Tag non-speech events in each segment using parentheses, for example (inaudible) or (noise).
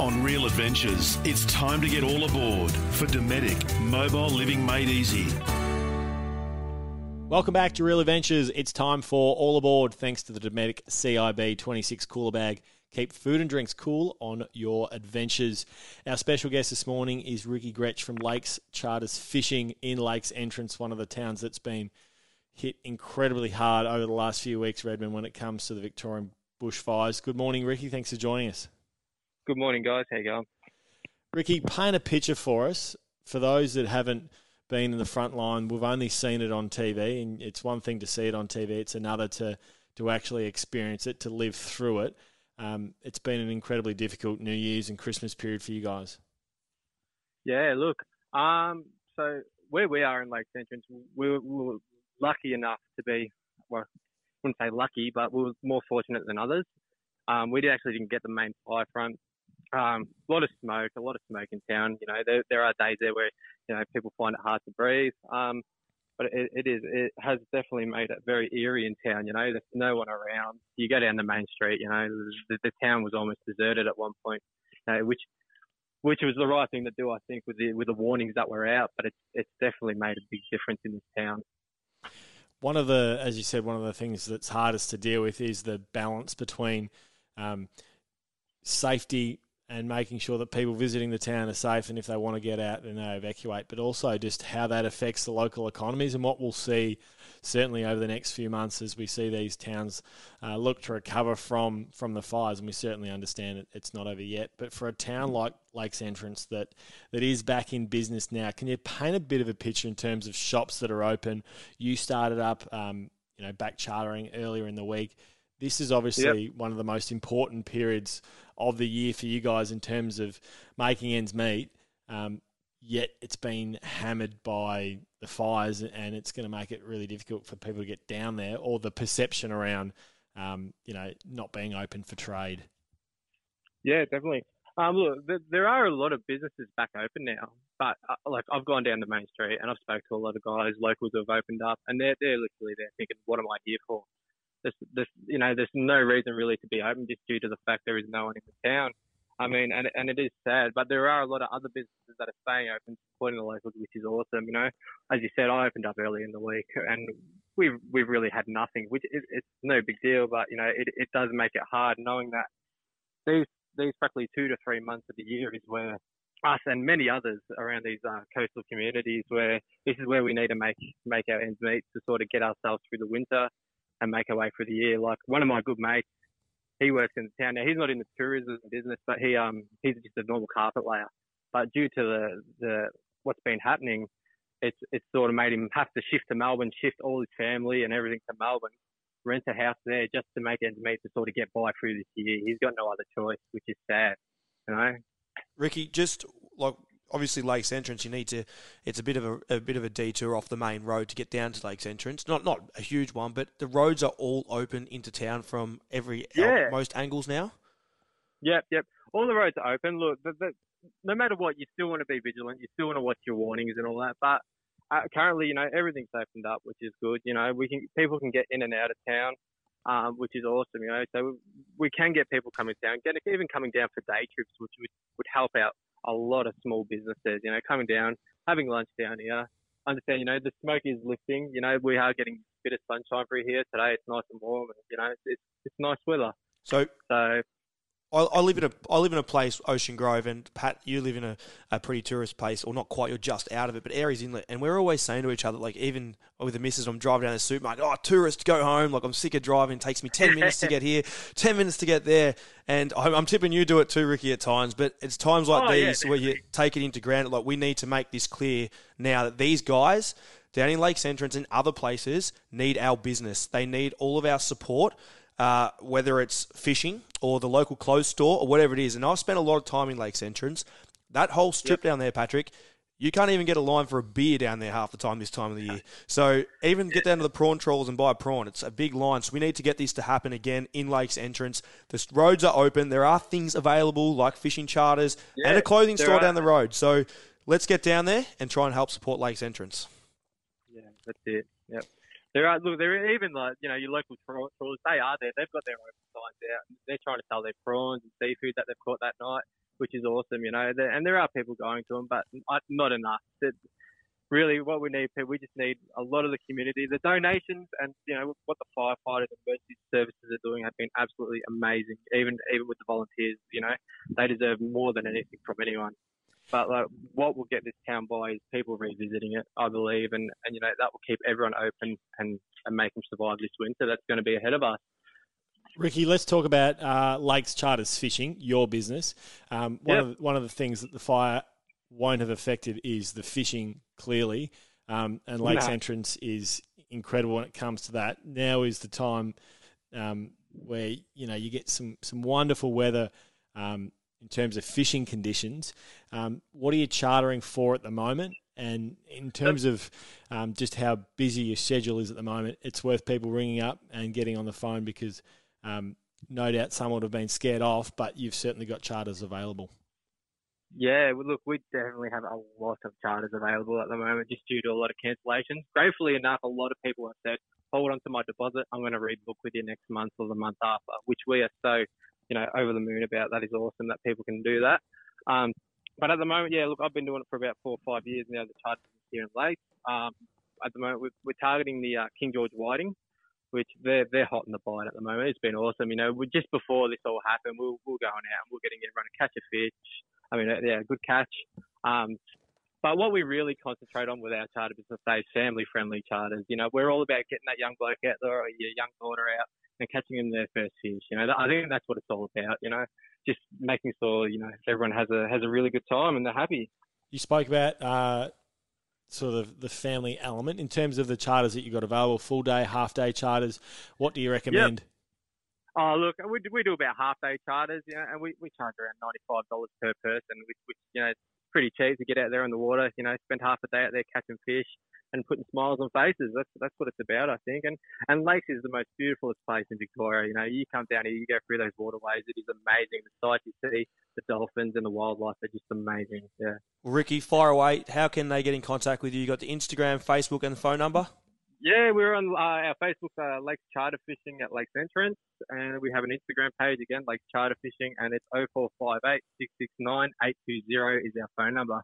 On Real Adventures, it's time to get all aboard for Dometic Mobile Living Made Easy. Welcome back to Real Adventures. It's time for All Aboard, thanks to the Dometic CIB 26 cooler bag. Keep food and drinks cool on your adventures. Our special guest this morning is Ricky Gretsch from Lakes Charters Fishing in Lakes Entrance, one of the towns that's been hit incredibly hard over the last few weeks, Redmond, when it comes to the Victorian bushfires. Good morning, Ricky. Thanks for joining us. Good morning, guys. How you going? Ricky, paint a picture for us. For those that haven't been in the front line, we've only seen it on TV, and it's one thing to see it on TV; it's another to to actually experience it, to live through it. Um, it's been an incredibly difficult New Year's and Christmas period for you guys. Yeah, look. Um, so where we are in Lake Entrance, we were, we were lucky enough to be, well, I wouldn't say lucky, but we were more fortunate than others. Um, we actually didn't get the main fire front um, a lot of smoke, a lot of smoke in town. You know, there, there are days there where, you know, people find it hard to breathe. Um, but it, it is, it has definitely made it very eerie in town. You know, there's no one around. You go down the main street, you know, the, the town was almost deserted at one point, you know, which, which was the right thing to do, I think, with the, with the warnings that were out. But it's, it's definitely made a big difference in this town. One of the, as you said, one of the things that's hardest to deal with is the balance between um, safety and making sure that people visiting the town are safe and if they want to get out then they evacuate. But also just how that affects the local economies and what we'll see certainly over the next few months as we see these towns uh, look to recover from from the fires and we certainly understand it, it's not over yet. But for a town like Lakes Entrance that that is back in business now can you paint a bit of a picture in terms of shops that are open? You started up um, you know back chartering earlier in the week. This is obviously yep. one of the most important periods of the year for you guys in terms of making ends meet. Um, yet it's been hammered by the fires, and it's going to make it really difficult for people to get down there, or the perception around, um, you know, not being open for trade. Yeah, definitely. Um, look, there are a lot of businesses back open now, but uh, like I've gone down the main street and I've spoke to a lot of guys, locals who have opened up, and they're they're literally there thinking, "What am I here for?" There's, you know, there's no reason really to be open just due to the fact there is no one in the town. I mean, and and it is sad, but there are a lot of other businesses that are staying open, supporting the locals, which is awesome. You know, as you said, I opened up early in the week, and we've we've really had nothing, which it's no big deal, but you know, it it does make it hard knowing that these these practically two to three months of the year is where us and many others around these uh, coastal communities where this is where we need to make make our ends meet to sort of get ourselves through the winter and make our way through the year. Like one of my good mates, he works in the town now. He's not in the tourism business, but he um he's just a normal carpet layer. But due to the the what's been happening, it's it's sort of made him have to shift to Melbourne, shift all his family and everything to Melbourne, rent a house there just to make ends meet to sort of get by through this year. He's got no other choice, which is sad, you know. Ricky, just like obviously Lakes Entrance, you need to. It's a bit of a, a, bit of a detour off the main road to get down to Lakes Entrance. Not not a huge one, but the roads are all open into town from every yeah. most angles now. Yep, yep. All the roads are open. Look, the, the, no matter what, you still want to be vigilant. You still want to watch your warnings and all that. But uh, currently, you know, everything's opened up, which is good. You know, we can people can get in and out of town. Um, which is awesome, you know. So we can get people coming down, get even coming down for day trips, which would, would help out a lot of small businesses, you know, coming down, having lunch down here. Understand, you know, the smoke is lifting. You know, we are getting a bit of sunshine through here today. It's nice and warm, and you know, it's it's nice weather. So, so I, I, live in a I live in a place, Ocean Grove, and Pat, you live in a, a pretty tourist place, or not quite. You're just out of it, but Aireys Inlet, and we're always saying to each other, like even with the missus, I'm driving down the supermarket. Oh, tourist, go home. Like I'm sick of driving. It takes me ten minutes to (laughs) get here, ten minutes to get there, and I'm tipping you do it too, Ricky, at times. But it's times like oh, these yeah, where you take it into granted. Like we need to make this clear now that these guys down in Lakes Entrance and other places need our business. They need all of our support uh, whether it's fishing or the local clothes store or whatever it is. And I've spent a lot of time in Lakes Entrance. That whole strip down there, Patrick, you can't even get a line for a beer down there half the time this time of the year. So even get down to the prawn trawls and buy a prawn. It's a big line. So we need to get this to happen again in Lakes Entrance. The roads are open. There are things available like fishing charters and a clothing store are. down the road. So let's get down there and try and help support Lakes Entrance. Yeah, that's it. Yep. There are uh, look. There are even like you know your local trawlers. They are there. They've got their own signs out. They're trying to sell their prawns and seafood that they've caught that night, which is awesome. You know, and there are people going to them, but not- not enough. That- Really, what we need, people, we just need a lot of the community. The donations and you know what the firefighters and emergency services are doing have been absolutely amazing. Even even with the volunteers, you know, they deserve more than anything from anyone. But like, what will get this town by is people revisiting it, I believe, and, and you know that will keep everyone open and, and make them survive this winter. That's going to be ahead of us. Ricky, let's talk about uh, Lakes Charters Fishing, your business. Um, one, Yep. of the, one of the things that the fire won't have affected is the fishing, clearly. Um, and Lakes No. Entrance is incredible when it comes to that. Now is the time um, where you know you get some some wonderful weather um, in terms of fishing conditions. Um, what are you chartering for at the moment? And in terms of um, just how busy your schedule is at the moment, it's worth people ringing up and getting on the phone because um, no doubt some would have been scared off, but you've certainly got charters available. Yeah, well, look, we definitely have a lot of charters available at the moment, just due to a lot of cancellations. Gratefully enough, a lot of people have said, "Hold on to my deposit. I'm going to rebook with you next month or the month after," which we are so, you know, over the moon about. That is awesome that people can do that. Um, but at the moment, yeah, look, I've been doing it for about four or five years now. The charters here in Lake. Um, at the moment, we're, we're targeting the uh, King George Whiting, which they're they're hot in the bite at the moment. It's been awesome. You know, we, just before this all happened, we were, we were going out and we are getting everyone to catch a fish. I mean, uh, yeah, good catch. Um, but what we really concentrate on with our charter business is family-friendly charters. You know, we're all about getting that young bloke out there or your young daughter out and catching them their first fish. You know, I think that's what it's all about. You know, just making sure you know everyone has a has a really good time and they're happy. You spoke about uh, sort of the family element in terms of the charters that you got available, full day, half day charters. What do you recommend? Oh, look, we do, we do about half day charters, you know, and we, we charge around ninety five dollars per person, which, which you know, pretty cheap to get out there on the water. You know, spend half a day out there catching fish and putting smiles on faces. That's that's what it's about, I think. And and lakes is the most beautifulest place in Victoria. You know, you come down here, you go through those waterways. It is amazing. The sights you see, the dolphins and the wildlife are just amazing. Yeah. Ricky, fire away. How can they get in contact with you? You got the Instagram, Facebook, and the phone number. Yeah, we're on uh, our Facebook, uh, Lakes Charter Fishing at Lakes Entrance, and we have an Instagram page again, Lake Charter Fishing, and it's 0458 669 820 is our phone number.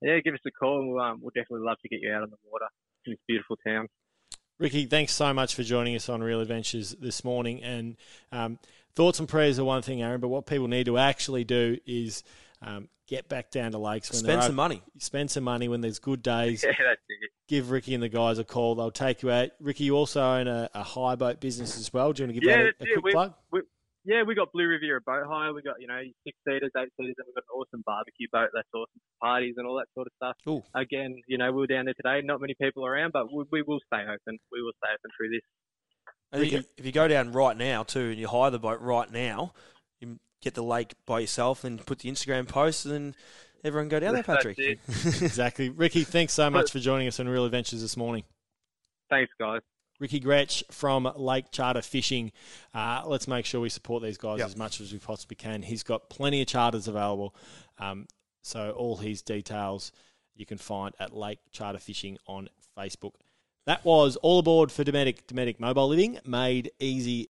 Yeah, give us a call, and we'll, um, we'll definitely love to get you out on the water in this beautiful town. Ricky, thanks so much for joining us on Real Adventures this morning. And um, thoughts and prayers are one thing, Aaron, but what people need to actually do is um, get back down to lakes. When Spend some are- money. Spend some money when there's good days. (laughs) Yeah, that's it. Give Ricky and the guys a call. They'll take you out. Ricky, you also own a, a high boat business as well. Do you want to give Yeah, that a, a it. quick We- plug? Yeah, we got Blue Riviera Boat Hire. We got, you know, six seaters, eight seaters, and we've got an awesome barbecue boat that's awesome for parties and all that sort of stuff. Ooh. Again, you know, we were down there today. Not many people around, but we, we will stay open. We will stay open through this. And you- if you go down right now too, and you hire the boat right now, you get the lake by yourself, and put the Instagram post, and everyone go down there, That's Patrick. it. (laughs) exactly. Ricky, thanks so much for joining us on Real Adventures this morning. Thanks, guys. Ricky Gretsch from Lake Charter Fishing. Uh, let's make sure we support these guys Yep. as much as we possibly can. He's got plenty of charters available. Um, so all his details you can find at Lake Charter Fishing on Facebook. That was all aboard for Dometic, Dometic Mobile Living, made easy